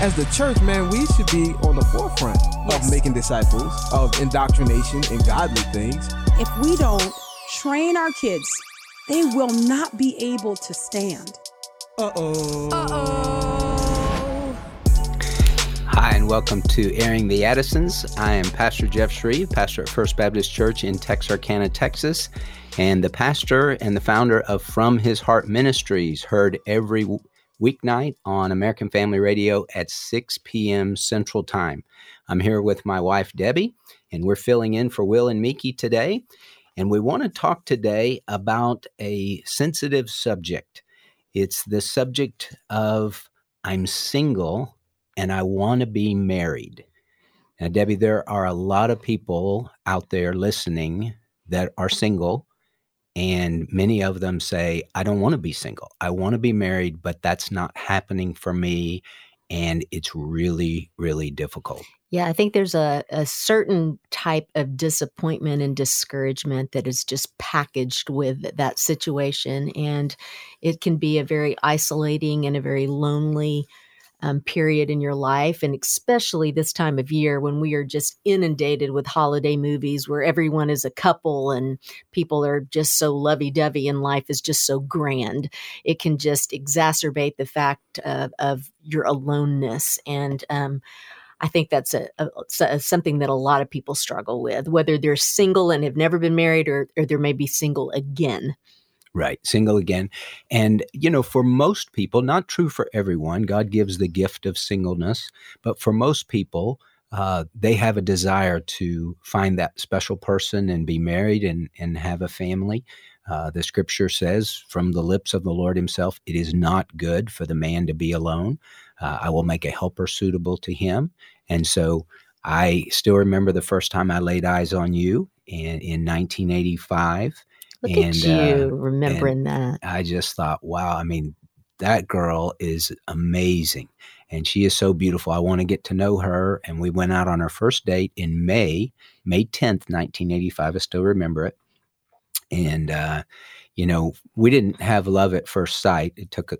As the church, man, we should be on the forefront Yes. of making disciples, of indoctrination and godly things. If we don't train our kids, they will not be able to stand. Uh-oh. Uh oh. Hi, and welcome to Airing the Addisons. I am Pastor Jeff Schreve, pastor at First Baptist Church in Texarkana, Texas, and the pastor and the founder of From His Heart Ministries, heard every w- weeknight on American Family Radio at 6 p.m. Central Time. I'm here with my wife, Debbie, and we're filling in for Will and Miki today. And we want to talk today about a sensitive subject. It's the subject of I'm single and I want to be married. Now, Debbie, there are a lot of people out there listening that are single, and many of them say, I don't want to be single. I want to be married, but that's not happening for me. And it's really, really difficult. Yeah, I think there's a, a certain type of disappointment and discouragement that is just packaged with that situation. And it can be a very isolating and a very lonely um, period in your life. And especially this time of year when we are just inundated with holiday movies where everyone is a couple and people are just so lovey dovey and life is just so grand. It can just exacerbate the fact of, of your aloneness. And, um, I think that's a, a, a- something that a lot of people struggle with, whether they're single and have never been married, or, or they're maybe single again. Right, single again. And, you know, for most people, not true for everyone, God gives the gift of singleness, but for most people, uh, they have a desire to find that special person and be married and, and have a family. Uh, the scripture says from the lips of the Lord Himself, it is not good for the man to be alone. Uh, I will make a helper suitable to him. And so I still remember the first time I laid eyes on you in, in 1985. Look And, at you uh, remembering that. I just thought, wow, I mean, that girl is amazing. And she is so beautiful. I want to get to know her. And we went out on our first date in May, May 10th, 1985. I still remember it. And, uh, you know, we didn't have love at first sight. It took a,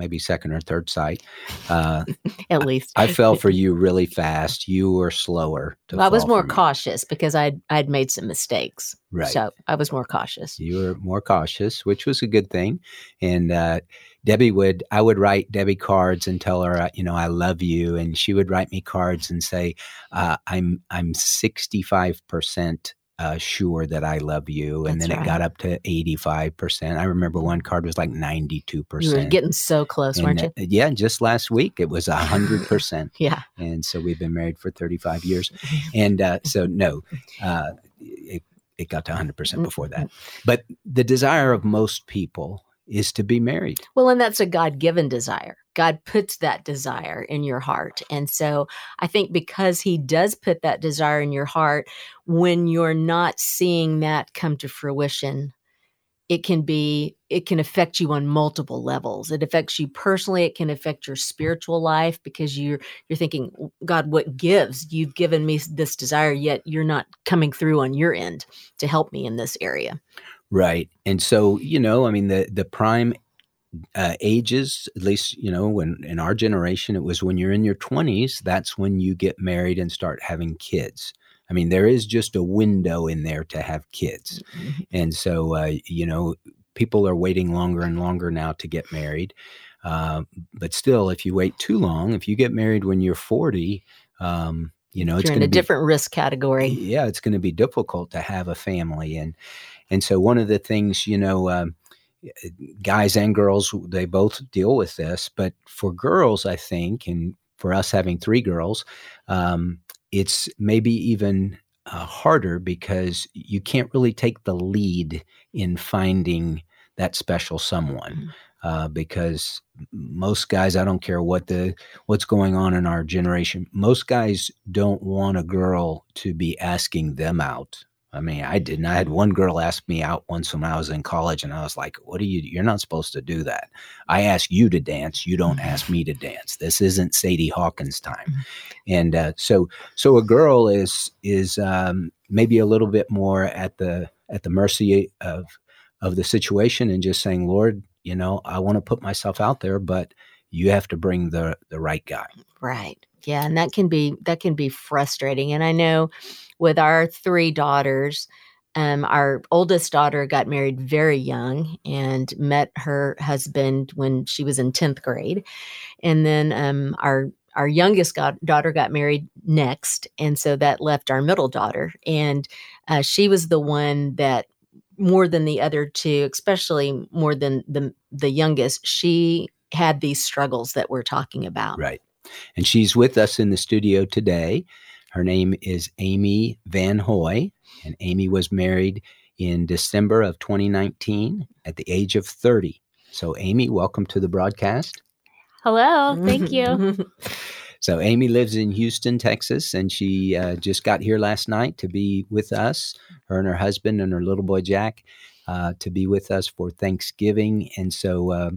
maybe second or third sight. Uh, At least I fell for you really fast. You were slower. Well, I was more cautious because I'd I'd made some mistakes. Right. So I was more cautious. you were more cautious, which was a good thing. And uh, Debbie would, I would write Debbie cards and tell her, uh, you know, I love you, and she would write me cards and say, uh, I'm I'm 65 percent. Uh, sure that I love you, and That's then it right. got up to eighty-five percent. I remember one card was like 92%. You were getting so close, weren't you? Yeah, just last week it was hundred percent, Yeah. and so we've been married for thirty-five years, and uh, so no, uh, it, it got to hundred percent before that. But the desire of most people is to be married. Well, and that's a God given desire. God puts that desire in your heart. And so I think because He does put that desire in your heart, when you're not seeing that come to fruition, it can be, it can affect you on multiple levels. It affects you personally. It can affect your spiritual life because you're, you're thinking, God, what gives? You've given me this desire, yet you're not coming through on your end to help me in this area. Right. And so, you know, I mean, the, the prime uh, ages, at least, you know, when in our generation, it was when you're in your 20s, that's when you get married and start having kids. I mean, there is just a window in there to have kids. And so, uh, you know, people are waiting longer and longer now to get married. Uh, but still, if you wait too long, if you get married when you're 40, um, you know, it's you're in a be different risk category. yeah it's going to be difficult to have a family and and so one of the things you know um, guys and girls they both deal with this but for girls i think and for us having three girls um, it's maybe even uh, harder because you can't really take the lead in finding that special someone uh, because most guys, I don't care what the what's going on in our generation, most guys don't want a girl to be asking them out. I mean, I didn't. I had one girl ask me out once when I was in college, and I was like, "What are you? You're not supposed to do that. I ask you to dance. You don't ask me to dance. This isn't Sadie Hawkins time." Mm-hmm. And uh, so, so a girl is is um, maybe a little bit more at the at the mercy of of the situation, and just saying, "Lord, you know, I want to put myself out there, but you have to bring the the right guy." Right. Yeah, and that can be that can be frustrating. And I know with our three daughters, um, our oldest daughter got married very young and met her husband when she was in 10th grade. And then um, our our youngest got, daughter got married next. And so that left our middle daughter. And uh, she was the one that more than the other two, especially more than the the youngest, she had these struggles that we're talking about. Right. And she's with us in the studio today. Her name is Amy Van Hoy, and Amy was married in December of 2019 at the age of 30. So, Amy, welcome to the broadcast. Hello, thank you. so, Amy lives in Houston, Texas, and she uh, just got here last night to be with us, her and her husband and her little boy Jack, uh, to be with us for Thanksgiving. And so, uh,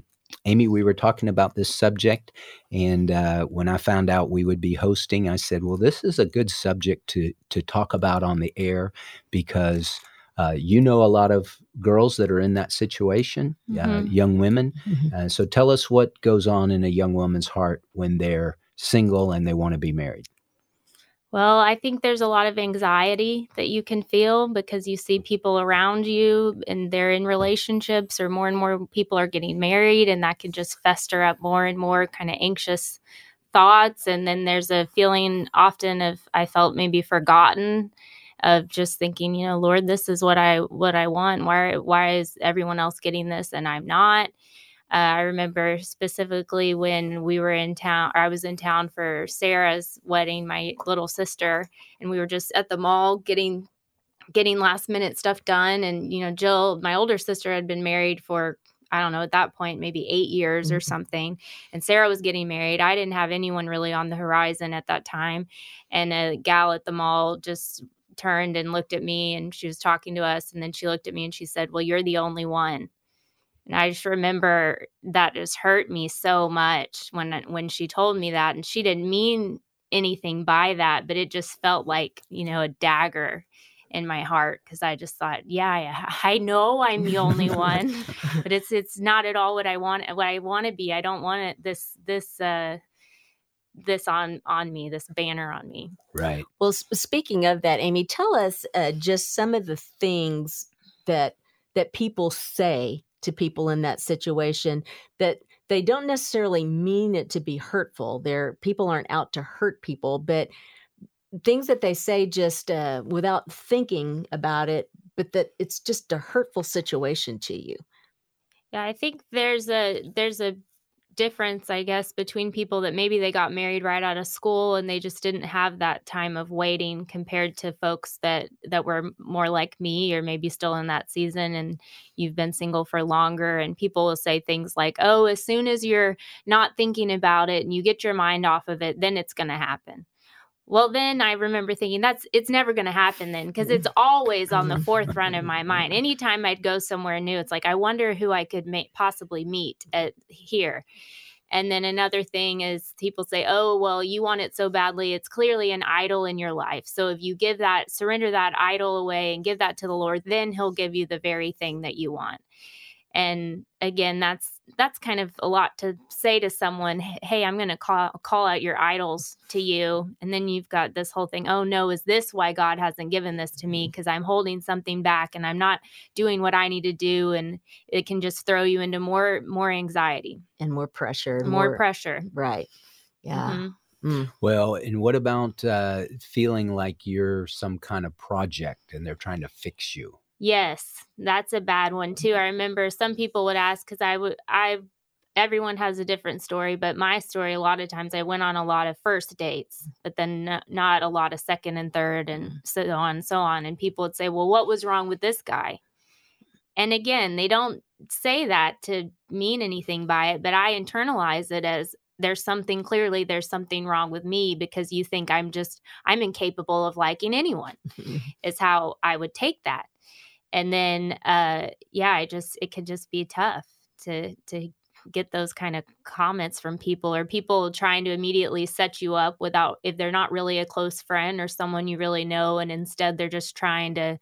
Amy, we were talking about this subject, and uh, when I found out we would be hosting, I said, "Well, this is a good subject to to talk about on the air because." Uh, you know a lot of girls that are in that situation, uh, mm-hmm. uh, young women. Mm-hmm. Uh, so tell us what goes on in a young woman's heart when they're single and they want to be married. Well, I think there's a lot of anxiety that you can feel because you see people around you and they're in relationships, or more and more people are getting married, and that can just fester up more and more kind of anxious thoughts. And then there's a feeling often of I felt maybe forgotten of just thinking, you know, Lord, this is what I what I want. Why why is everyone else getting this and I'm not? Uh, I remember specifically when we were in town, or I was in town for Sarah's wedding, my little sister, and we were just at the mall getting getting last minute stuff done. And you know, Jill, my older sister, had been married for I don't know at that point maybe eight years mm-hmm. or something, and Sarah was getting married. I didn't have anyone really on the horizon at that time, and a gal at the mall just turned and looked at me and she was talking to us and then she looked at me and she said well you're the only one and I just remember that just hurt me so much when when she told me that and she didn't mean anything by that, but it just felt like, you know, a dagger in my heart because I just thought, yeah, I, I know I'm the only one, but it's it's not at all what I want what I want to be. I don't want it this this uh this on on me this banner on me right well sp- speaking of that amy tell us uh, just some of the things that that people say to people in that situation that they don't necessarily mean it to be hurtful. There, people aren't out to hurt people, but things that they say just uh, without thinking about it, but that it's just a hurtful situation to you. Yeah, I think there's a there's a difference, I guess, between people that maybe they got married right out of school and they just didn't have that time of waiting compared to folks that that were more like me or maybe still in that season and you've been single for longer and people will say things like, "Oh, as soon as you're not thinking about it and you get your mind off of it, then it's going to happen." Well, then I remember thinking that's it's never going to happen then because it's always on the forefront of my mind. Anytime I'd go somewhere new, it's like I wonder who I could may, possibly meet at here. And then another thing is people say, "Oh, well, you want it so badly. It's clearly an idol in your life. So if you give that, surrender that idol away and give that to the Lord, then he'll give you the very thing that you want." And again, that's that's kind of a lot to say to someone hey i'm going to call call out your idols to you and then you've got this whole thing oh no is this why god hasn't given this to me because mm-hmm. i'm holding something back and i'm not doing what i need to do and it can just throw you into more more anxiety and more pressure more, more pressure right yeah mm-hmm. Mm. Well, and what about uh, feeling like you're some kind of project and they're trying to fix you? Yes, that's a bad one too. I remember some people would ask because I would I everyone has a different story, but my story a lot of times I went on a lot of first dates, but then not, not a lot of second and third and mm. so on and so on. And people would say, "Well, what was wrong with this guy?" And again, they don't say that to mean anything by it, but I internalize it as there's something clearly there's something wrong with me because you think I'm just I'm incapable of liking anyone. is how I would take that. And then uh yeah, I just it can just be tough to to get those kind of comments from people or people trying to immediately set you up without if they're not really a close friend or someone you really know and instead they're just trying to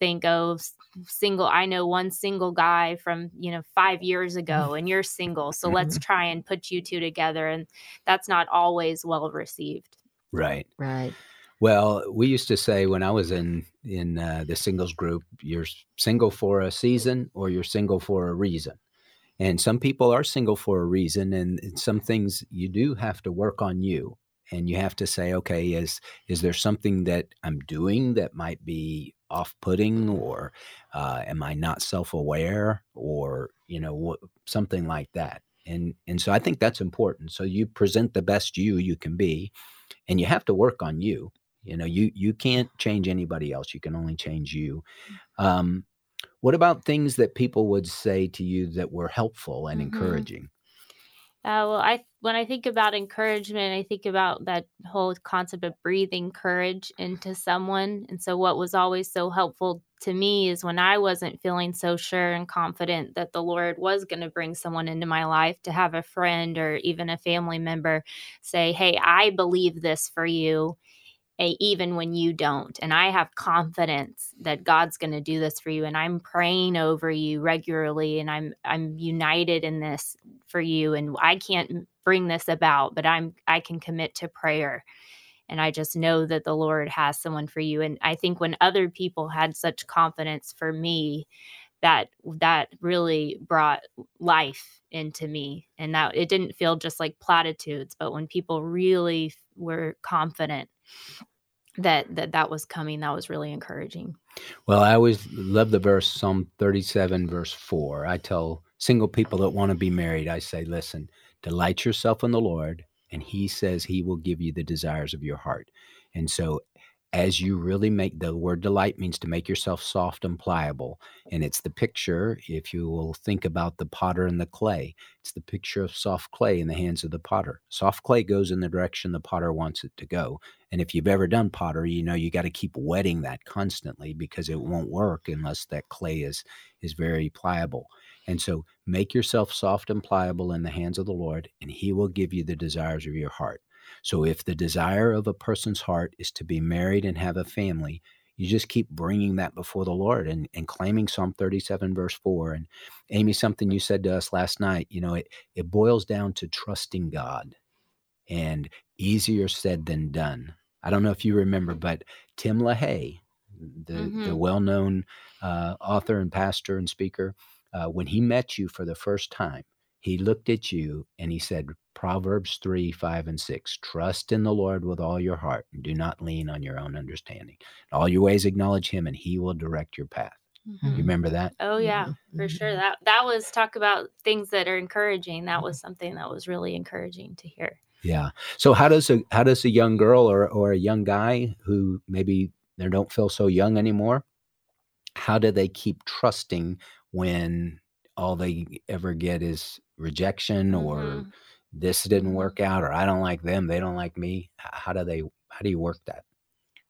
think oh single i know one single guy from you know five years ago and you're single so let's mm-hmm. try and put you two together and that's not always well received. Right. Right well we used to say when i was in in uh, the singles group you're single for a season or you're single for a reason. And some people are single for a reason and some things you do have to work on you and you have to say okay is is there something that i'm doing that might be off-putting or uh, am i not self-aware or you know something like that. And and so i think that's important. So you present the best you you can be and you have to work on you you know you you can't change anybody else you can only change you um, what about things that people would say to you that were helpful and mm-hmm. encouraging uh, well, I when I think about encouragement, I think about that whole concept of breathing courage into someone. And so, what was always so helpful to me is when I wasn't feeling so sure and confident that the Lord was going to bring someone into my life to have a friend or even a family member say, Hey, I believe this for you even when you don't. And I have confidence that God's going to do this for you and I'm praying over you regularly and I'm I'm united in this for you and I can't bring this about, but I'm I can commit to prayer. And I just know that the Lord has someone for you and I think when other people had such confidence for me, that that really brought life into me and that it didn't feel just like platitudes but when people really were confident that that that was coming that was really encouraging. Well i always love the verse psalm 37 verse 4 i tell single people that want to be married i say listen delight yourself in the lord and he says he will give you the desires of your heart. And so as you really make the word delight means to make yourself soft and pliable and it's the picture if you will think about the potter and the clay it's the picture of soft clay in the hands of the potter. Soft clay goes in the direction the potter wants it to go and if you've ever done pottery you know you got to keep wetting that constantly because it won't work unless that clay is is very pliable. And so make yourself soft and pliable in the hands of the lord and he will give you the desires of your heart so if the desire of a person's heart is to be married and have a family, you just keep bringing that before the Lord and, and claiming Psalm 37, verse 4. And Amy, something you said to us last night, you know, it, it boils down to trusting God and easier said than done. I don't know if you remember, but Tim LaHaye, the, mm-hmm. the well known uh, author and pastor and speaker, uh, when he met you for the first time, he looked at you and he said, Proverbs 3, 5, and 6. Trust in the Lord with all your heart and do not lean on your own understanding. In all your ways acknowledge him and he will direct your path. Mm-hmm. You remember that? Oh yeah, mm-hmm. for sure. That that was talk about things that are encouraging. That was something that was really encouraging to hear. Yeah. So how does a how does a young girl or or a young guy who maybe they don't feel so young anymore, how do they keep trusting when all they ever get is rejection mm-hmm. or this didn't work out or I don't like them, they don't like me? How do they how do you work that?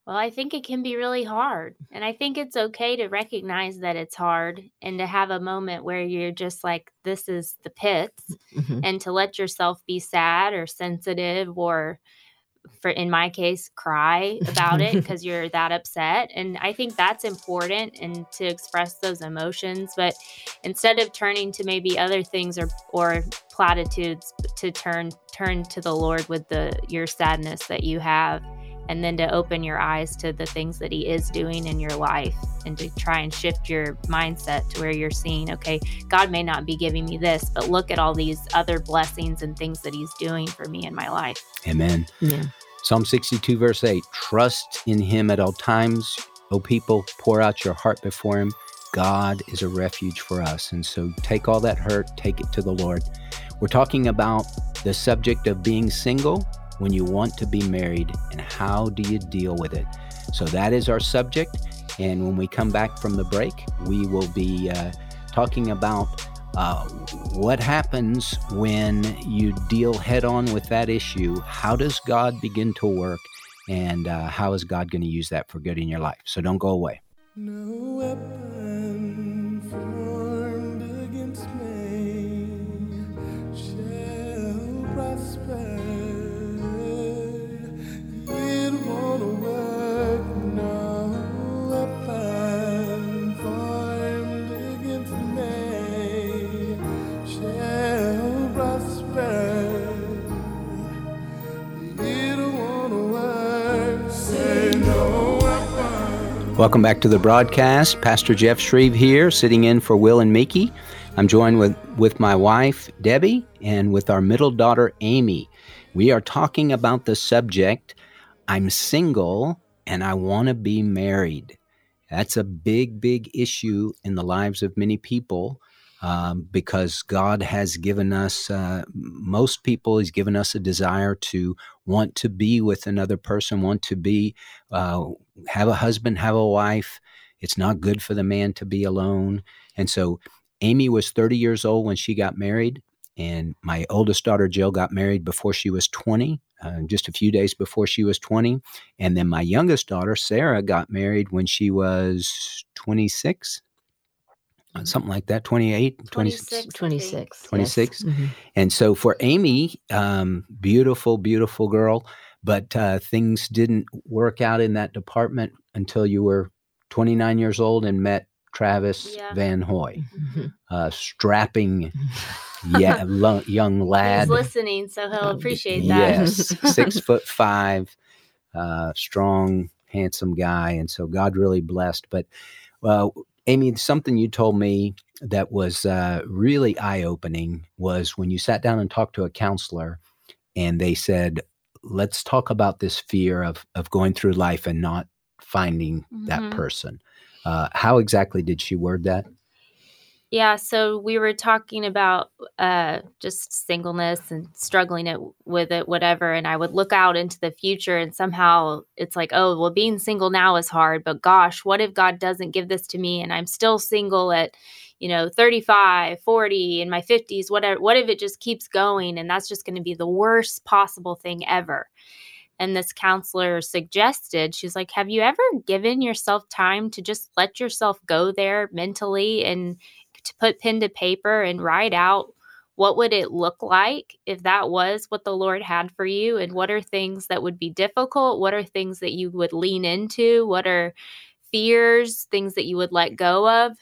Well, I think it can be really hard. And I think it's okay to recognize that it's hard and to have a moment where you're just like, this is the pits, mm-hmm. and to let yourself be sad or sensitive or for in my case cry about it because you're that upset and i think that's important and to express those emotions but instead of turning to maybe other things or or platitudes to turn turn to the lord with the your sadness that you have and then to open your eyes to the things that he is doing in your life and to try and shift your mindset to where you're seeing okay god may not be giving me this but look at all these other blessings and things that he's doing for me in my life. Amen. Yeah. Psalm 62 verse 8 trust in him at all times. O people pour out your heart before him. God is a refuge for us. And so take all that hurt take it to the lord. We're talking about the subject of being single when you want to be married and how do you deal with it? So that is our subject. And when we come back from the break, we will be uh, talking about Uh, what happens when you deal head on with that issue? How does God begin to work? And uh, how is God going to use that for good in your life? So don't go away. No Welcome back to the broadcast. Pastor Jeff Schreve here, sitting in for Will and Mickey. I'm joined with, with my wife, Debbie, and with our middle daughter, Amy. We are talking about the subject I'm single and I want to be married. That's a big, big issue in the lives of many people um, because God has given us, uh, most people, He's given us a desire to want to be with another person, want to be, uh, have a husband, have a wife. It's not good for the man to be alone. And so Amy was 30 years old when she got married. And my oldest daughter, Jill, got married before she was 20, uh, just a few days before she was 20. And then my youngest daughter, Sarah, got married when she was 26, uh, something like that 28 26 26 26 yes. mm-hmm. and so for amy um, beautiful beautiful girl but uh, things didn't work out in that department until you were 29 years old and met travis yeah. van hoy mm-hmm. uh, strapping yeah, lo- young lad he's listening so he'll appreciate that yes six foot five uh, strong handsome guy and so god really blessed but well Amy, something you told me that was uh, really eye opening was when you sat down and talked to a counselor and they said, let's talk about this fear of, of going through life and not finding mm-hmm. that person. Uh, how exactly did she word that? Yeah, so we were talking about uh, just singleness and struggling it with it, whatever. And I would look out into the future, and somehow it's like, oh, well, being single now is hard. But gosh, what if God doesn't give this to me, and I'm still single at, you know, 35, 40, in my 50s? Whatever. What if it just keeps going, and that's just going to be the worst possible thing ever? And this counselor suggested, she's like, Have you ever given yourself time to just let yourself go there mentally and to put pen to paper and write out what would it look like if that was what the lord had for you and what are things that would be difficult what are things that you would lean into what are fears things that you would let go of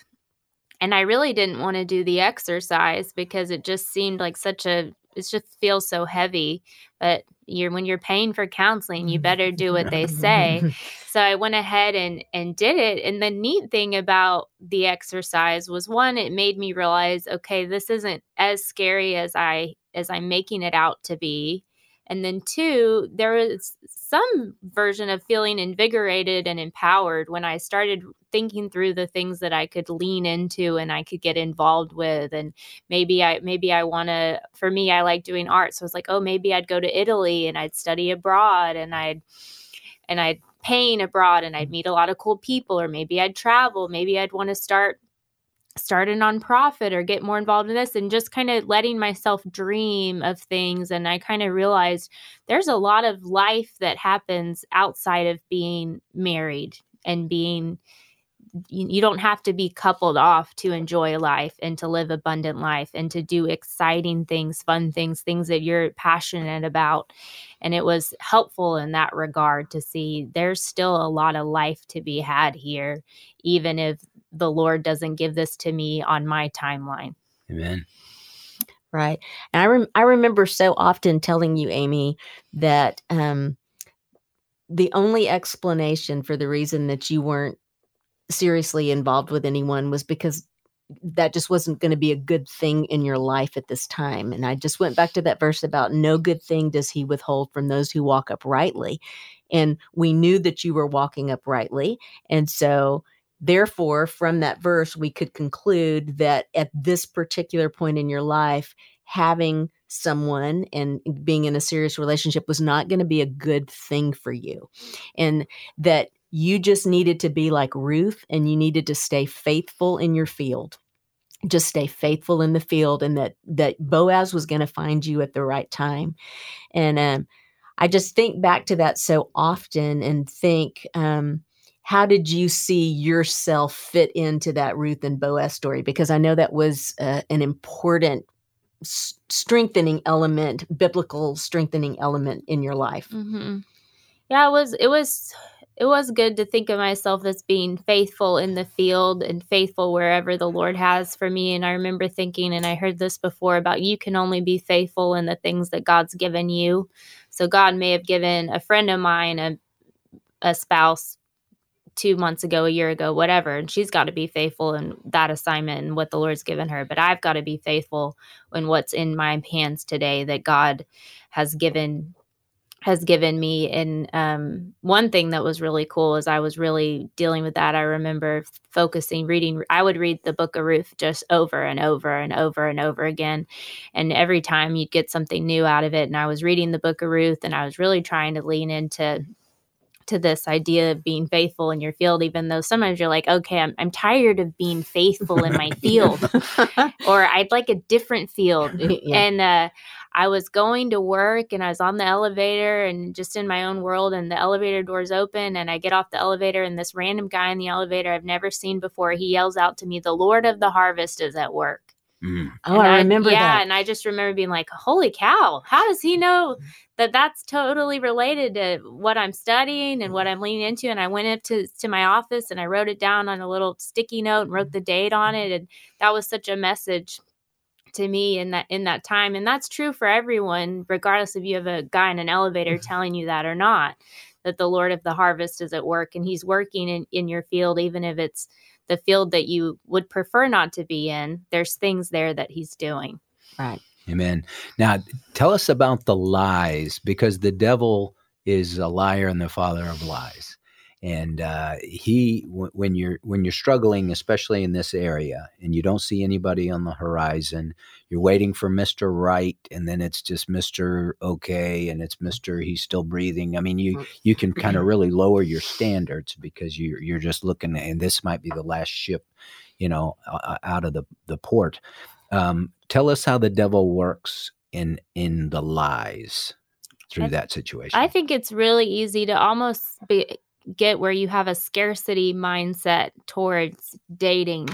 and i really didn't want to do the exercise because it just seemed like such a it just feels so heavy. But you're when you're paying for counseling you better do what they say. So i went ahead and and did it. And the neat thing about the exercise was one it made me realize okay this isn't as scary as i as i'm making it out to be and then two there is some version of feeling invigorated and empowered when i started thinking through the things that I could lean into and I could get involved with. And maybe I maybe I want to for me I like doing art. So I was like oh maybe I'd go to Italy and I'd study abroad and I'd and I'd paint abroad and I'd mm-hmm. meet a lot of cool people. Or maybe I'd travel. Maybe I'd want to start start a nonprofit or get more involved in this and just kind of letting myself dream of things and I kind of realized there's a lot of life that happens outside of being married and being you, don't have to be coupled off to enjoy life and to live abundant life and to do exciting things, fun things, things that you're passionate about. And it was helpful in that regard to see there's still a lot of life to be had here, even if the Lord doesn't give this to me on my timeline. Amen. Right. And I, rem- I remember so often telling you, Amy, that um, the only explanation for the reason that you weren't seriously involved with anyone was because that just wasn't going to be a good thing in your life at this time. And I just went back to that verse about no good thing does he withhold from those who walk uprightly. And we knew that you were walking uprightly. And so, therefore, from that verse, we could conclude that at this particular point in your life, having someone and being in a serious relationship was not going to be a good thing for you. And that you just needed to be like Ruth and you needed to stay faithful in your field. just stay faithful in the field and that that boaz was going to find you at the right time and um, i just think back to that so often and think um, how did you see yourself fit into that ruth and boaz story because i know that was uh, an important s- strengthening element biblical strengthening element in your life mm-hmm. yeah it was it was it was good to think of myself as being faithful in the field and faithful wherever the Lord has for me. And I remember thinking, and I heard this before about you can only be faithful in the things that God's given you. So God may have given a friend of mine a, a spouse two months ago, a year ago, whatever, and she's got to be faithful in that assignment and what the Lord's given her. But I've got to be faithful in what's in my hands today that God has given has given me. And um, one thing that was really cool is I was really dealing with that. I remember focusing, reading, I would read the book of Ruth just over and over and over and over again. And every time you'd get something new out of it. And I was reading the book of Ruth and I was really trying to lean into to this idea of being faithful in your field, even though sometimes you're like, okay, I'm, I'm tired of being faithful in my field, or I'd like a different field. Yeah. And uh, I was going to work and I was on the elevator and just in my own world and the elevator doors open and I get off the elevator and this random guy in the elevator I've never seen before he yells out to me the lord of the harvest is at work. Mm. Oh, I, I remember yeah, that. and I just remember being like, "Holy cow! How does he know that that's totally related to what I'm studying and what I'm leaning into?" And I went up to to my office and I wrote it down on a little sticky note and wrote the date on it, and that was such a message to me in that in that time and that's true for everyone regardless if you have a guy in an elevator mm-hmm. telling you that or not that the lord of the harvest is at work and he's working in, in your field even if it's the field that you would prefer not to be in there's things there that he's doing. Right. Amen. Now tell us about the lies because the devil is a liar and the father of lies and uh, he w- when you're when you're struggling especially in this area and you don't see anybody on the horizon you're waiting for mr right and then it's just mr okay and it's mr he's still breathing. I mean you you can kind of really lower your standards because you're you're just looking and this might be the last ship you know out of the the port. Um, tell us how the devil works in in the lies through that situation. I think it's really easy to almost be get where you have a scarcity mindset towards dating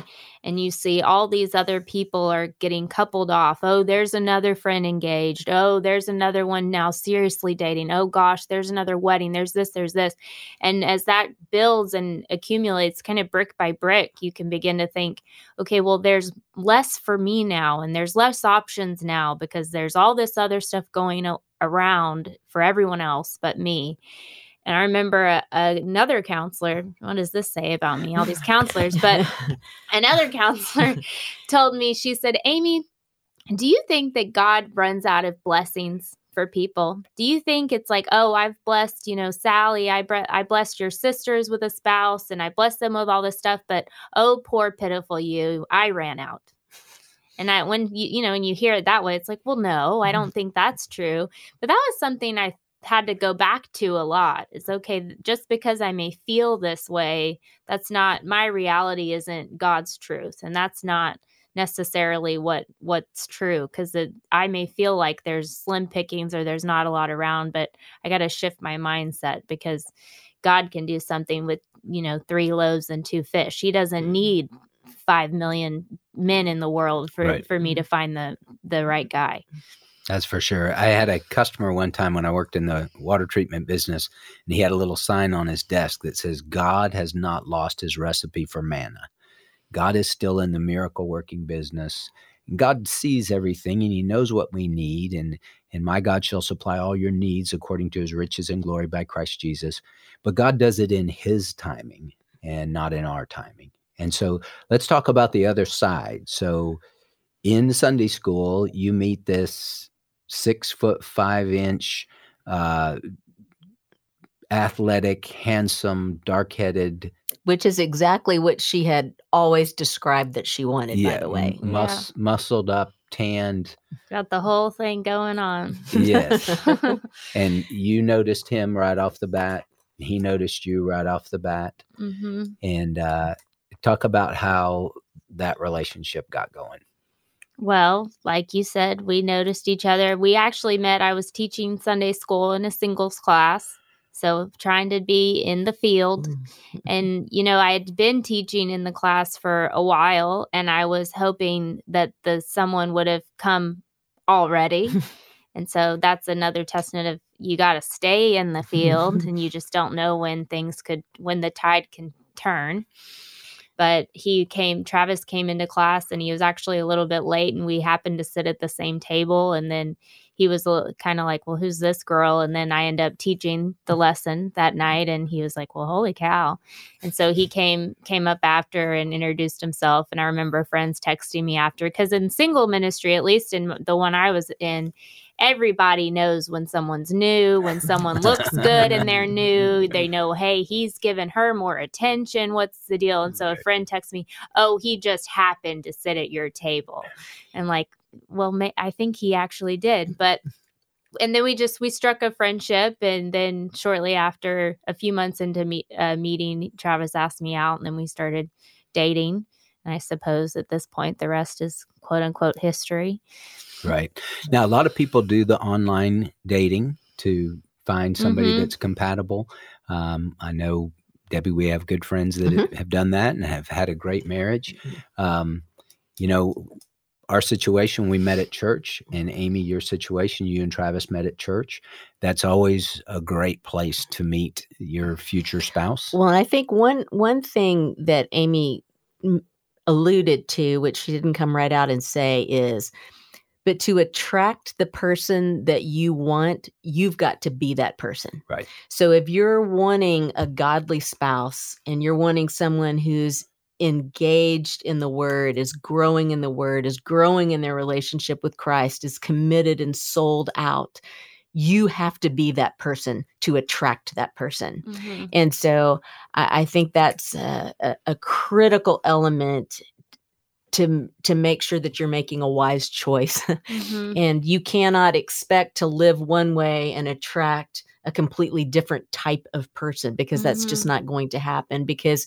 and you see all these other people are getting coupled off. Oh, there's another friend engaged. Oh, there's another one now seriously dating. Oh gosh, there's another wedding. There's this, there's this. And as that builds and accumulates kind of brick by brick, you can begin to think, okay, well, there's less for me now and there's less options now because there's all this other stuff going around for everyone else but me. And I remember a, another counselor, what does this say about me? All these counselors, but another counselor told me, she said, Amy, do you think that God runs out of blessings for people? Do you think it's like, oh, I've blessed, you know, Sally, I, bre- I blessed your sisters with a spouse and I blessed them with all this stuff, but oh, poor, pitiful you, I ran out. And I, when you, you know, when you hear it that way, it's like, well, no, I mm-hmm. don't think that's true. But that was something I had to go back to a lot. It's okay just because I may feel this way, that's not my reality isn't God's truth and that's not necessarily what what's true cuz I may feel like there's slim pickings or there's not a lot around, but I got to shift my mindset because God can do something with, you know, 3 loaves and 2 fish. He doesn't mm-hmm. need 5 million men in the world for right. for me to find the the right guy. That's for sure. I had a customer one time when I worked in the water treatment business, and he had a little sign on his desk that says, God has not lost his recipe for manna. God is still in the miracle working business. God sees everything and he knows what we need. And, and my God shall supply all your needs according to his riches and glory by Christ Jesus. But God does it in his timing and not in our timing. And so let's talk about the other side. So in Sunday school, you meet this six foot five inch, uh, athletic, handsome, dark headed. Which is exactly what she had always described that she wanted, yeah, by the way. Mus- yeah. Muscled up, tanned. Got the whole thing going on. yes. and you noticed him right off the bat. He noticed you right off the bat. Mm-hmm. And uh, talk about how that relationship got going? Well, like you said, we noticed each other. We actually met. I was teaching Sunday school in a singles class. So trying to be in the field. Mm-hmm. And, you know, I had been teaching in the class for a while and I was hoping that the someone would have come already. and so that's another testament of you got to stay in the field and you just don't know when things could when the tide can turn but he came travis came into class and he was actually a little bit late and we happened to sit at the same table and then he was kind of like well who's this girl? And then i end up teaching the lesson that night and he was like well holy cow. And so he came came up after and introduced himself and i remember friends texting me after because in single ministry at least in the one i was in everybody knows when someone's new, when someone looks good and they're new, they know, hey, he's given her more attention. What's the deal? And so a friend texts me, oh, he just happened to sit at your table. And like, well, may- I think he actually did. But and then we just we struck a friendship and then shortly after a few months into meet, uh, meeting travis asked me out and then we started dating and i suppose at this point the rest is quote unquote history Right. Now, a lot of people do the online dating to find somebody mm-hmm. that's compatible. Um, I know, Debbie, we have good friends that mm-hmm. have done that and have had a great marriage. Um, you know, our situation, we met at church, and Amy, your situation, you and Travis met at church. That's always a great place to meet your future spouse. Well, I think one one thing that Amy alluded to, which she didn't come right out and say, is but to attract the person that you want, you've got to be that person. Right. So if you're wanting a godly spouse and you're wanting someone who's engaged in the word, is growing in the word, is growing in their relationship with Christ, is committed and sold out, you have to be that person to attract that person. Mm-hmm. And so I, I think that's a, a, a critical element to to make sure that you're making a wise choice mm-hmm. and you cannot expect to live one way and attract a completely different type of person because mm-hmm. that's just mm-hmm. not going to happen because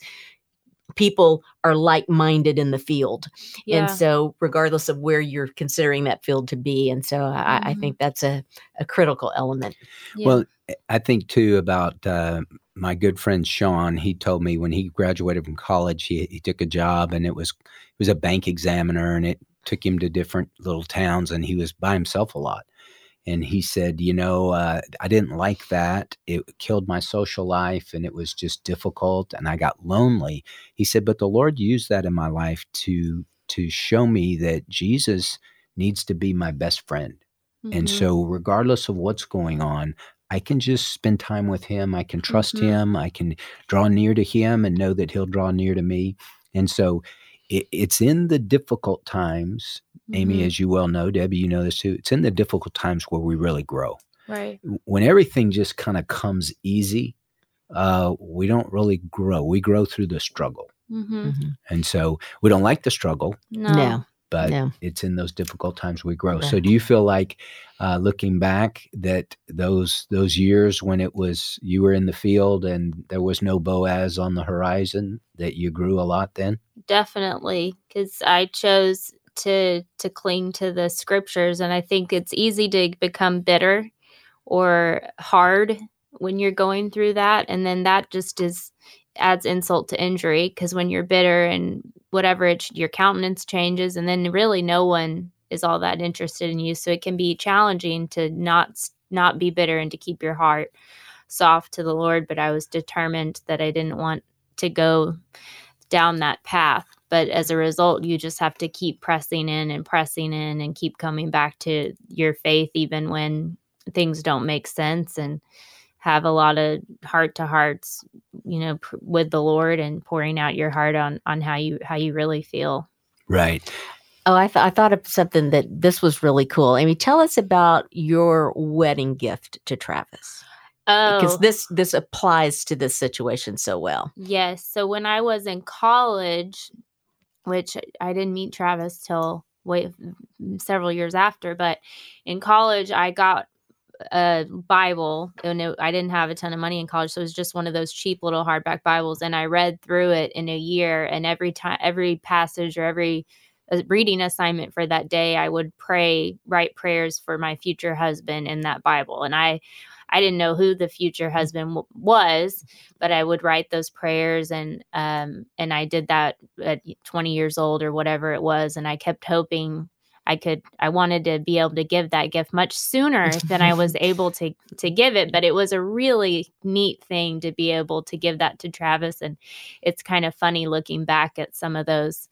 people are like-minded in the field yeah. and so regardless of where you're considering that field to be and so mm-hmm. I, I, think that's a, a critical element yeah. well i think too about uh, my good friend Sean, he told me when he graduated from college, he, he took a job and it was it was a bank examiner and it took him to different little towns and he was by himself a lot. And he said, you know, uh, I didn't like that. It killed my social life and it was just difficult and I got lonely. He said, but the Lord used that in my life to to show me that Jesus needs to be my best friend. Mm-hmm. And so, regardless of what's going on, I can just spend time with him. I can trust mm-hmm. him. I can draw near to him and know that he'll draw near to me. And so it, it's in the difficult times, mm-hmm. Amy, as you well know, Debbie, you know this too. It's in the difficult times where we really grow. Right. When everything just kind of comes easy, uh, we don't really grow. We grow through the struggle. Mm-hmm. mm-hmm. And so we don't like the struggle. No. no but yeah. it's in those difficult times we grow. So, do you feel like, uh, looking back, that those those years when it was you were in the field and there was no Boaz on the horizon, that you grew a lot then? Definitely, because I chose to to cling to the scriptures, and I think it's easy to become bitter or hard when you're going through that, and then that just is adds insult to injury because when you're bitter and whatever it, your countenance changes and then really no one is all that interested in you. So it can be challenging to not not be bitter and to keep your heart soft to the lord but i was determined that i didn't want to go down that path. But as a result you just have to keep pressing in and pressing in and keep coming back to your faith even when things don't make sense and have a lot of heart to hearts, you know, pr- with the Lord and pouring out your heart on on how you how you really feel. Right. Oh, I, th- I thought of something that this was really cool. Amy, tell us about your wedding gift to Travis. Oh, because this this applies to this situation so well. Yes. So when I was in college, which I didn't meet Travis till wait several years after, but in college I got a Bible, and it, I didn't have a ton of money in college, so it was just one of those cheap little hardback Bibles. And I read through it in a year, and every time, every passage or every uh, reading assignment for that day, I would pray, write prayers for my future husband in that Bible. And I I didn't know who the future husband w- was, but I would write those prayers and um and I did that at 20 years old or whatever it was and I kept hoping I could I wanted to be able to give that gift much sooner than I was able to to give it but it was a really neat thing to be able to give that to Travis and it's kind of funny looking back at some of those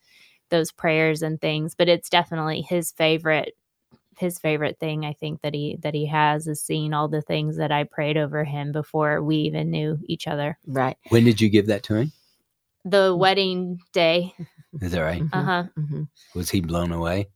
those prayers and things but it's definitely his favorite his favorite thing I think that he that he has is seeing all the things that I prayed over him before we even knew each other. Right. When did you give that to him? The wedding day. Is that right? Uh huh. Mm-hmm. Was he blown away?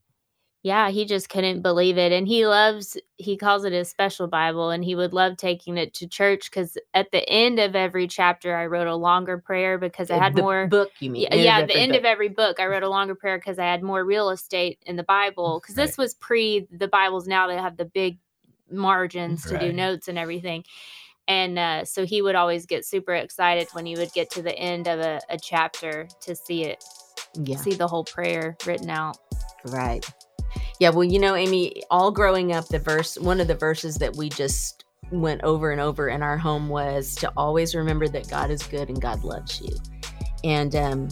Yeah, he just couldn't believe it. And he loves, he calls it his special Bible, and he would love taking it to church because at the end of every chapter, I wrote a longer prayer because I had the more. book. You mean? Yeah, yeah at the end of every book, I wrote a longer prayer because I had more real estate in the Bible. Because this was pre the Bibles now they have the big margins to do notes and everything. And uh, so he would always get super excited when he would get to the end of a, a chapter to see it, Yeah. see the whole prayer written out. Right. Yeah, well, you know, Amy, all growing up, the verse, one of the verses that we just went over and over in our home was to always remember that God is good and God loves you. And um,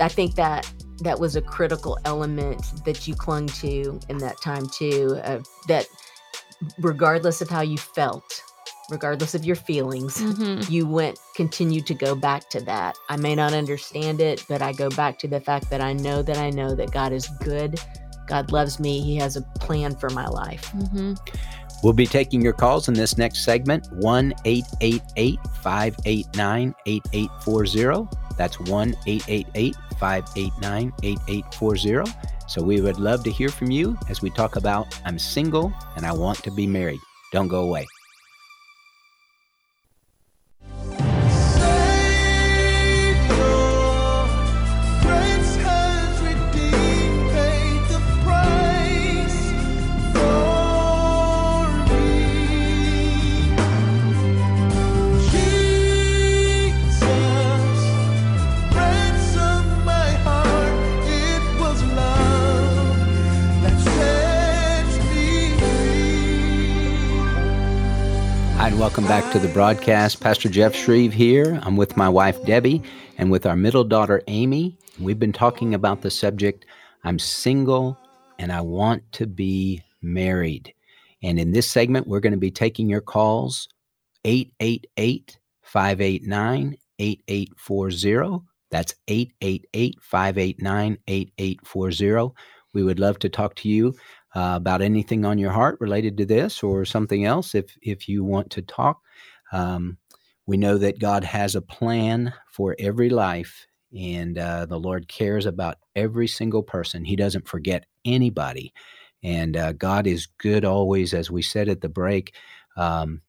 I think that that was a critical element that you clung to in that time too. Uh, that regardless of how you felt, regardless of your feelings, Mm-hmm. you went continued to go back to that i may not understand it but i go back to the fact that i know that i know that god is good god loves me he has a plan for my life Mm-hmm. We'll be taking your calls in this next segment 1 888 589 8840. That's 1 888 589 8840. So we would love to hear from you as we talk about I'm single and I want to be married. Don't go away. Welcome back to the broadcast. Pastor Jeff Schreve here. I'm with my wife Debbie and with our middle daughter Amy. We've been talking about the subject I'm single and I want to be married. And in this segment, we're going to be taking your calls 888 589 8840. That's 888 589 8840. We would love to talk to you uh, about anything on your heart related to this or something else if if you want to talk. Um, we know that god has a plan for every life and uh, the lord cares about every single person. He doesn't forget anybody. And uh, god is good always as we said at the break. Um,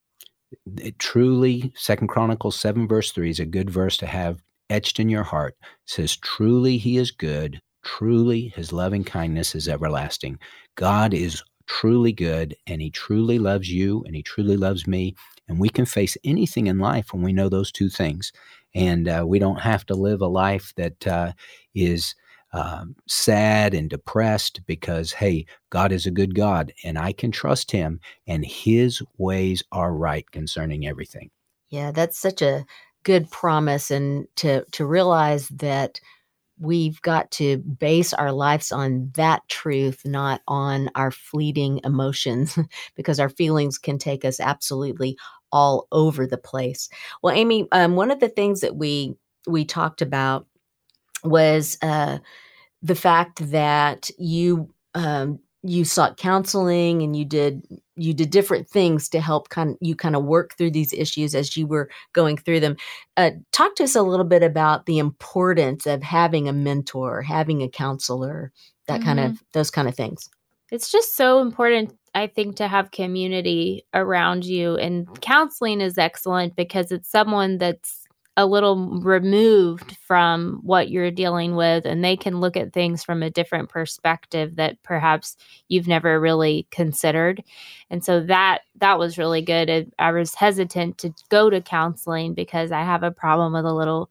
it truly second chronicles 7 verse 3 is a good verse to have etched in your heart. It says truly he is good truly his loving kindness is everlasting God is truly good and he truly loves you and he truly loves me. And we can face anything in life when we know those two things. And uh, we don't have to live a life that uh, is um, sad and depressed because, hey, God is a good God and I can trust him and his ways are right concerning everything. yeah that's such a good promise and to to realize that we've got to base our lives on that truth not on our fleeting emotions because our feelings can take us absolutely all over the place. Well amy um, one of the things that we we talked about was uh, the fact that you um, you sought counseling and you did you did different things to help kind you kind of work through these issues as you were going through them. Uh, talk to us a little bit about the importance of having a mentor, having a counselor, that kind of those kind of things. It's just so important, I think, to have community around you. And counseling is excellent because it's someone that's a little removed from what you're dealing with and they can look at things from a different perspective that perhaps you've never really considered. And so that that was really good i was hesitant to go to counseling because i have a problem with a little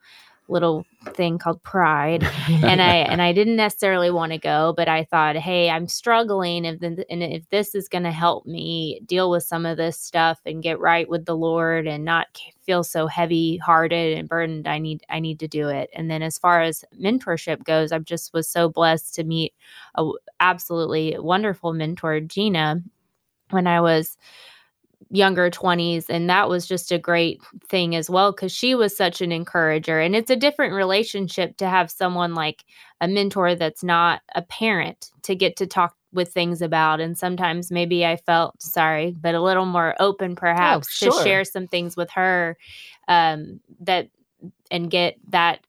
little thing called pride. And i and i didn't necessarily want to go but i thought hey i'm struggling. If the, and if this is going to help me deal with some of this stuff and get right with the lord and not feel so heavy hearted and burdened i need i need to do it. And then as far as mentorship goes i just was so blessed to meet a absolutely wonderful mentor gina when i was younger 20s and that was just a great thing as well cuz she was such an encourager and it's a different relationship to have someone like a mentor that's not a parent to get to talk with things about and sometimes maybe I felt sorry but a little more open oh, perhaps oh, sure. to share some things with her um that and get that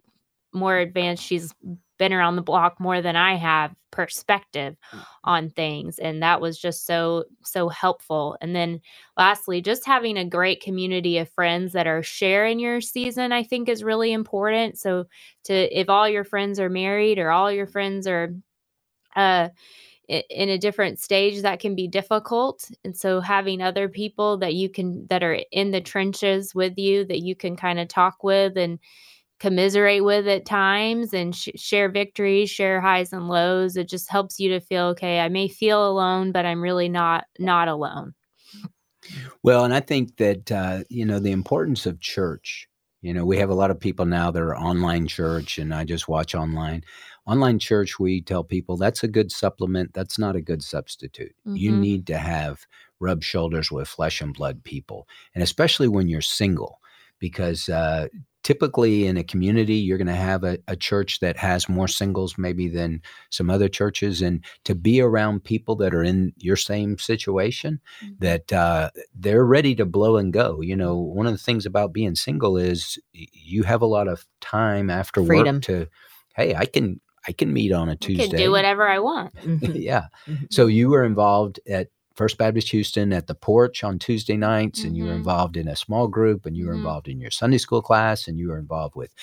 more advanced she's been around the block more than I have perspective mm. on things and that was just so so helpful. And then lastly just having a great community of friends that are sharing your season i think is really important. So to if all your friends are married or all your friends are uh in a different stage that can be difficult. And so having other people that you can that are in the trenches with you that you can kind of talk with and commiserate with at times and sh- share victories share highs and lows. It just helps you to feel okay i may feel alone but i'm really not not alone. Well and i think that uh, you know the importance of church you know we have a lot of people now that are online church and i just watch online. Online church we tell people that's a good supplement that's not a good substitute. Mm-hmm. you need to have rub shoulders with flesh and blood people and especially when you're single because uh, typically in a community you're going to have a, a, church that has more singles maybe than some other churches and to be around people that are in your same situation mm-hmm. that uh, they're ready to blow and go you know one of the things about being single is you have a lot of time after Freedom. work to hey i can i can meet on a tuesday I can do whatever i want yeah mm-hmm. so you were involved at First Baptist Houston at the porch on Tuesday nights, mm-hmm. and you were mm-hmm. involved in a small group, and you were mm-hmm. involved in your Sunday school class, and you were involved with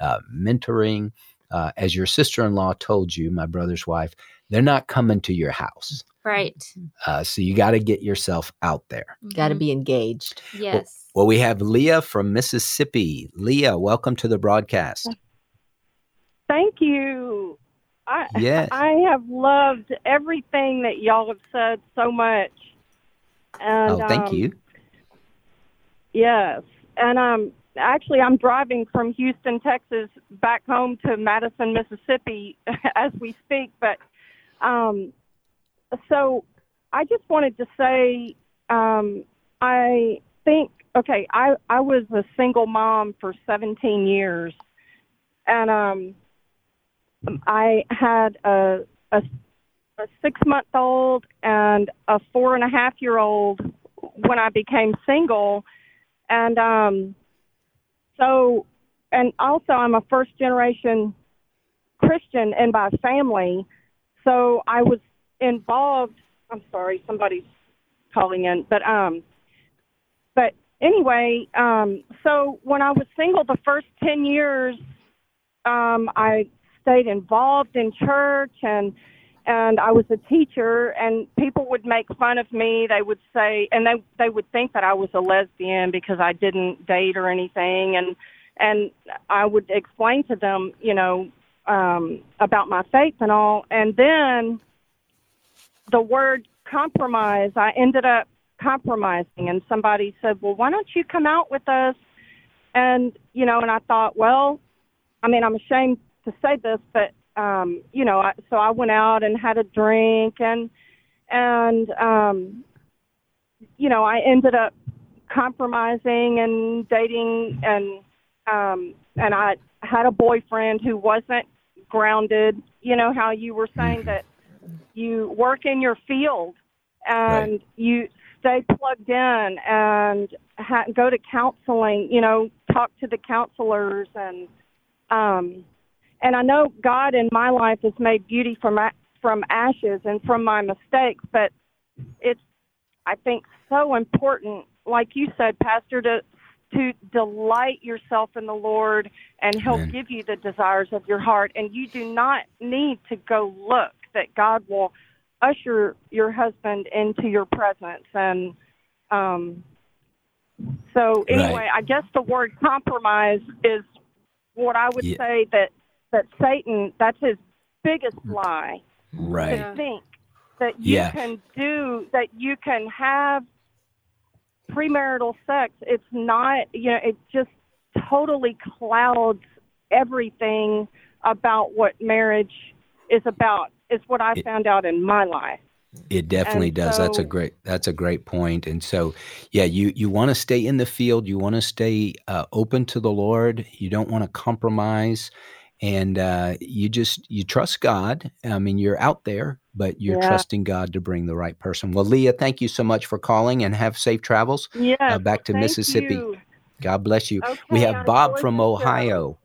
uh, mentoring. Uh, as your sister in law told you, my brother's wife, they're not coming to your house. Right. Uh, so you got to get yourself out there. Mm-hmm. Got to be engaged. Yes. Well, well, we have Leah from Mississippi. Leah, welcome to the broadcast. Thank you. I yes. I have loved everything that y'all have said so much. And, oh, thank um, you. Yes, and um, actually, I'm driving from Houston, Texas, back home to Madison, Mississippi, as we speak. But um, so I just wanted to say, um, I think okay, I I was a single mom for 17 years, and um I had a, a, a six month old and a four and a half year old when I became single. And um, so, and also, I'm a first generation Christian in my family. So I was involved. I'm sorry, somebody's calling in, but um, but anyway, um, so when I was single, the first ten years, um, I stayed involved in church and and I was a teacher and people would make fun of me. They would say and they they would think that I was a lesbian because I didn't date or anything and and I would explain to them, you know, um about my faith and all. And then the word compromise, I ended up compromising and somebody said, "Well, why don't you come out with us?" And, you know, and I thought, well, I mean, I'm ashamed to say this, but um, you know, I, so I went out and had a drink, and and um, you know, I ended up compromising and dating, and um, and I had a boyfriend who wasn't grounded. You know how you were saying mm-hmm. that you work in your field and right. you stay plugged in and ha- go to counseling. You know, talk to the counselors and um and I know God in my life has made beauty from from ashes and from my mistakes, but it's I think so important, like you said, Pastor, to to delight yourself in the Lord, and He'll Amen. give you the desires of your heart. And you do not need to go look, that God will usher your husband into your presence. And um, so, anyway, I guess the word compromise is what I would Yeah. say that, that Satan, that's his biggest lie Right. to think that you Yeah. can do that you can have premarital sex it's not you know it just totally clouds everything about what marriage is about is what i It- found out in my life It definitely And does. That's a great. That's a great point. And so, yeah, you you want to stay in the field. You want to stay uh, open to the Lord. You don't want to compromise, and uh, you just you trust God. I mean, you're out there, but you're Yeah. trusting God to bring the right person. Well, Leah, thank you so much for calling, and have safe travels yes uh, back to thank Mississippi. you. God bless you. we have Bob from the show. Ohio.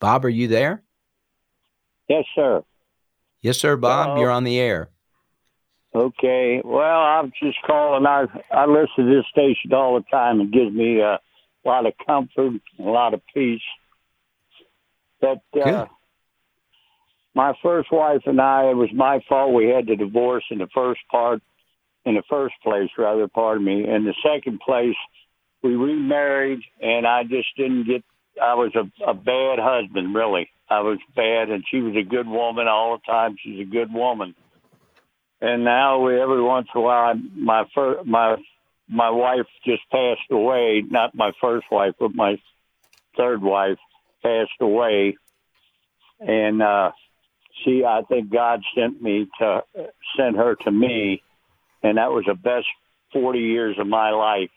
Bob, are you there? Yes, sir. Yes, sir. Bob, Hello. you're on the air. Okay. Well, I'm just calling. I I listen to this station all the time. It gives me a lot of comfort, a lot of peace. But uh, my first wife and I, it was my fault. We had the divorce in the first part, in the first place, rather. Pardon me. In the second place, we remarried, and I just didn't get. I was a, a bad husband, really. I was bad, and she was a good woman all the time. She's a good woman. And now, we, every once in a while, my first, my my wife just passed away. Not my first wife, but my third wife passed away, and uh, she. I think God sent me to sent her to me, and that was the best forty years of my life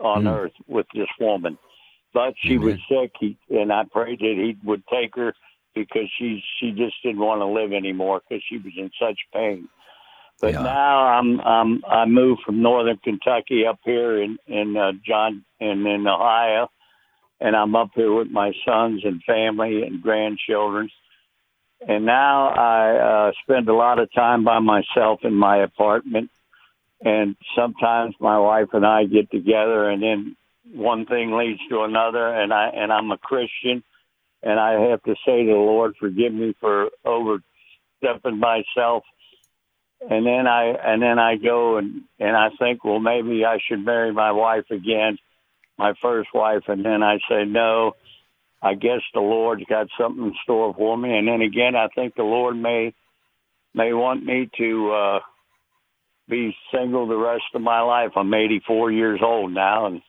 on Mm. earth with this woman. But she was sick, he, and I prayed that he would take her because she she just didn't want to live anymore because she was in such pain. But Yeah. now I'm I'm I moved from northern Kentucky up here in in uh, John in in Ohio, and I'm up here with my sons and family and grandchildren. And now I uh, spend a lot of time by myself in my apartment, and sometimes my wife and I get together, and then one thing leads to another, and I and I'm a Christian, and I have to say to the Lord, forgive me for overstepping myself. And then I and then I go and and I think, well, maybe I should marry my wife again, my first wife, and then I say no. I guess the Lord's got something in store for me, and then again, I think the Lord may may want me to uh, be single the rest of my life. I'm 84 years old now, and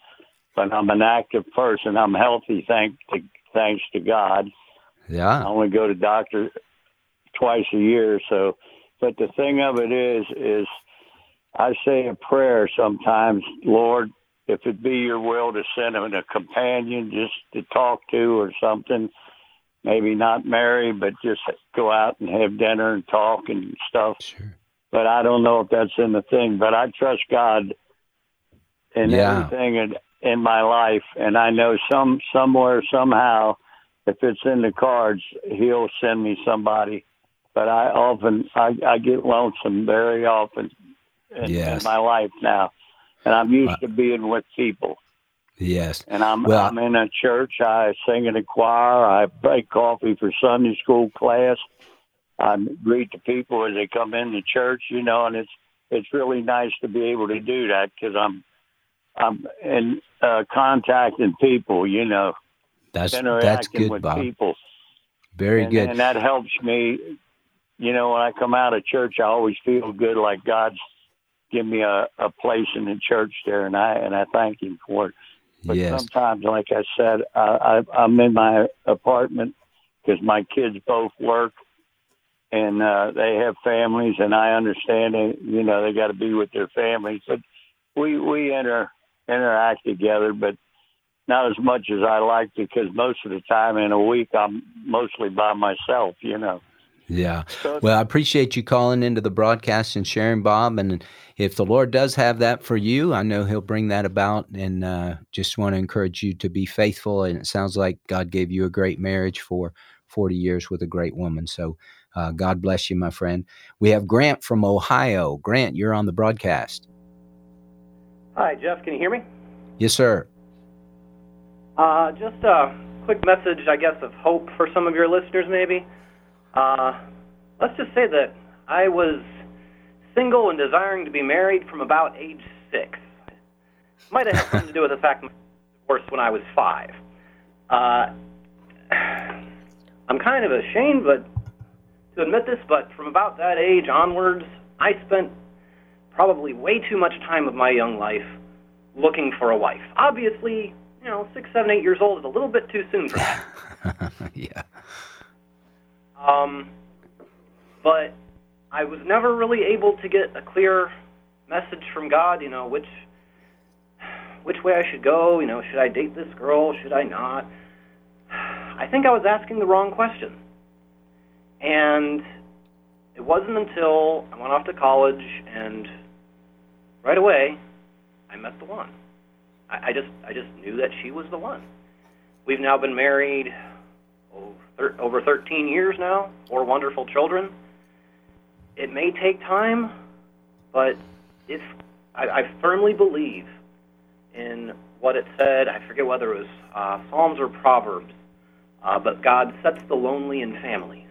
but I'm an active person. I'm healthy, thanks to thanks to God. Yeah, I only go to doctor twice a year. So, but the thing of it is, is I say a prayer sometimes, Lord, if it be your will to send him a companion just to talk to or something, maybe not marry, but just go out and have dinner and talk and stuff. Sure. But I don't know if that's in the thing. But I trust God in Yeah. everything in, in my life, and I know some somewhere somehow, if it's in the cards, He'll send me somebody. But I often I, I get lonesome very often in, Yes. in my life now, and I'm used Wow. to being with people. Yes. And I'm Well- I'm in a church. I sing in a choir. I break coffee for Sunday school class. I greet the people as they come in the church. You know, and it's it's really nice to be able to do that because I'm I'm in uh, contacting people. You know, That's that's good, with Bob. people. Very and, good. and that helps me. You know, when I come out of church, I always feel good, like God's give me a, a place in the church there, and I and I thank Him for it. But yes. sometimes, like I said, I, I, I'm in my apartment because my kids both work and uh, they have families, and I understand they, you know, they got to be with their families. But we we inter interact together, but not as much as I like because most of the time in a week I'm mostly by myself. You know. Yeah. So Well, I appreciate you calling into the broadcast and sharing, Bob. And if the Lord does have that for you, I know He'll bring that about. And uh, just want to encourage you to be faithful. And it sounds like God gave you a great marriage for 40 years with a great woman. So uh, God bless you, my friend. We have Grant from Ohio. Grant, you're on the broadcast. Hi, Jeff. Can you hear me? Yes, sir. Uh, just a quick message, I guess, of hope for some of your listeners, maybe. Uh, let's just say that I was single and desiring to be married from about age six. Might have had something to do with the fact was divorced when I was five. Uh, I'm kind of ashamed, but to admit this, but from about that age onwards, I spent probably way too much time of my young life looking for a wife. Obviously, you know, six, seven, eight years old is a little bit too soon for that. yeah. Um, but I was never really able to get a clear message from God. You know, which which way I should go. You know, should I date this girl? Should I not? I think I was asking the wrong question. And it wasn't until I went off to college and right away I met the one. I, I just I just knew that she was the one. We've now been married over, over 13 years now, four wonderful children. It may take time, but if I, I firmly believe in what it said, I forget whether it was uh, Psalms or Proverbs, uh, but God sets the lonely in families.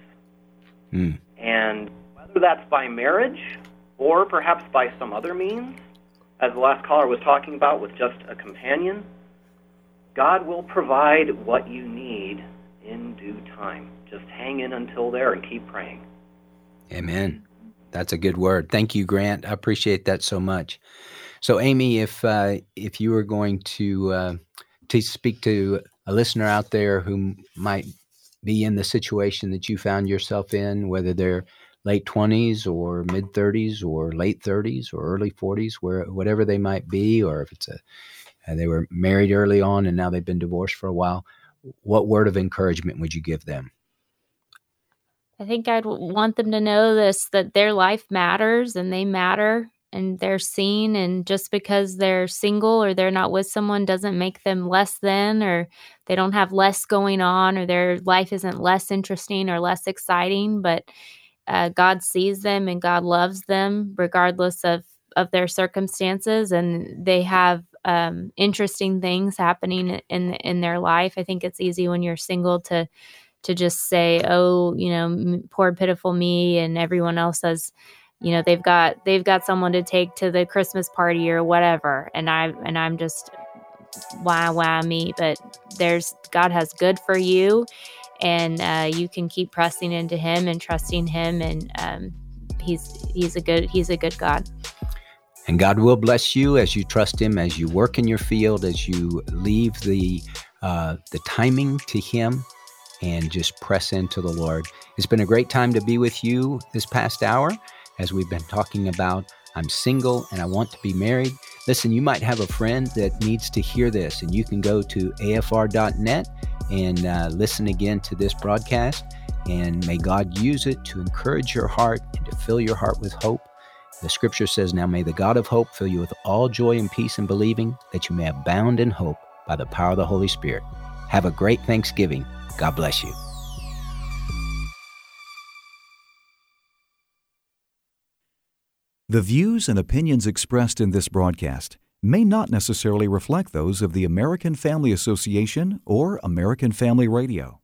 Mm. And whether that's by marriage or perhaps by some other means, as the last caller was talking about with just a companion, God will provide what you need in due time. Just hang in until there and keep praying. Amen. That's a good word. Thank you, Grant. I appreciate that so much. So, Amy, if uh, if you were going to uh, to speak to a listener out there who might be in the situation that you found yourself in, whether they're late 20s or mid 30s or late 30s or early 40s, where whatever they might be, or if it's a uh, they were married early on and now they've been divorced for a while, what word of encouragement would you give them? I think I'd want them to know this that their life matters and they matter and they're seen and just because they're single or they're not with someone doesn't make them less than or they don't have less going on or their life isn't less interesting or less exciting but uh, god sees them and god loves them regardless of of their circumstances and they have um, interesting things happening in in their life. I think it's easy when you're single to to just say oh you know poor pitiful me and everyone else has you know they've got they've got someone to take to the christmas party or whatever. And i and i'm just why why me. But there's god has good for you. And uh, you can keep pressing into him and trusting him. And um, he's he's a good he's a good god and god will bless you as you trust him as you work in your field as you leave the uh, the timing to him and just press into the lord it's been a great time to be with you this past hour as we've been talking about. I'm single and I want to be married. Listen, you might have a friend that needs to hear this, and you can go to afr.net and uh, listen again to this broadcast. And may God use it to encourage your heart and to fill your heart with hope. The scripture says, Now may the God of hope fill you with all joy and peace in believing, that you may abound in hope by the power of the Holy Spirit. Have a great Thanksgiving. God bless you. The views and opinions expressed in this broadcast may not necessarily reflect those of the American Family Association or American Family Radio.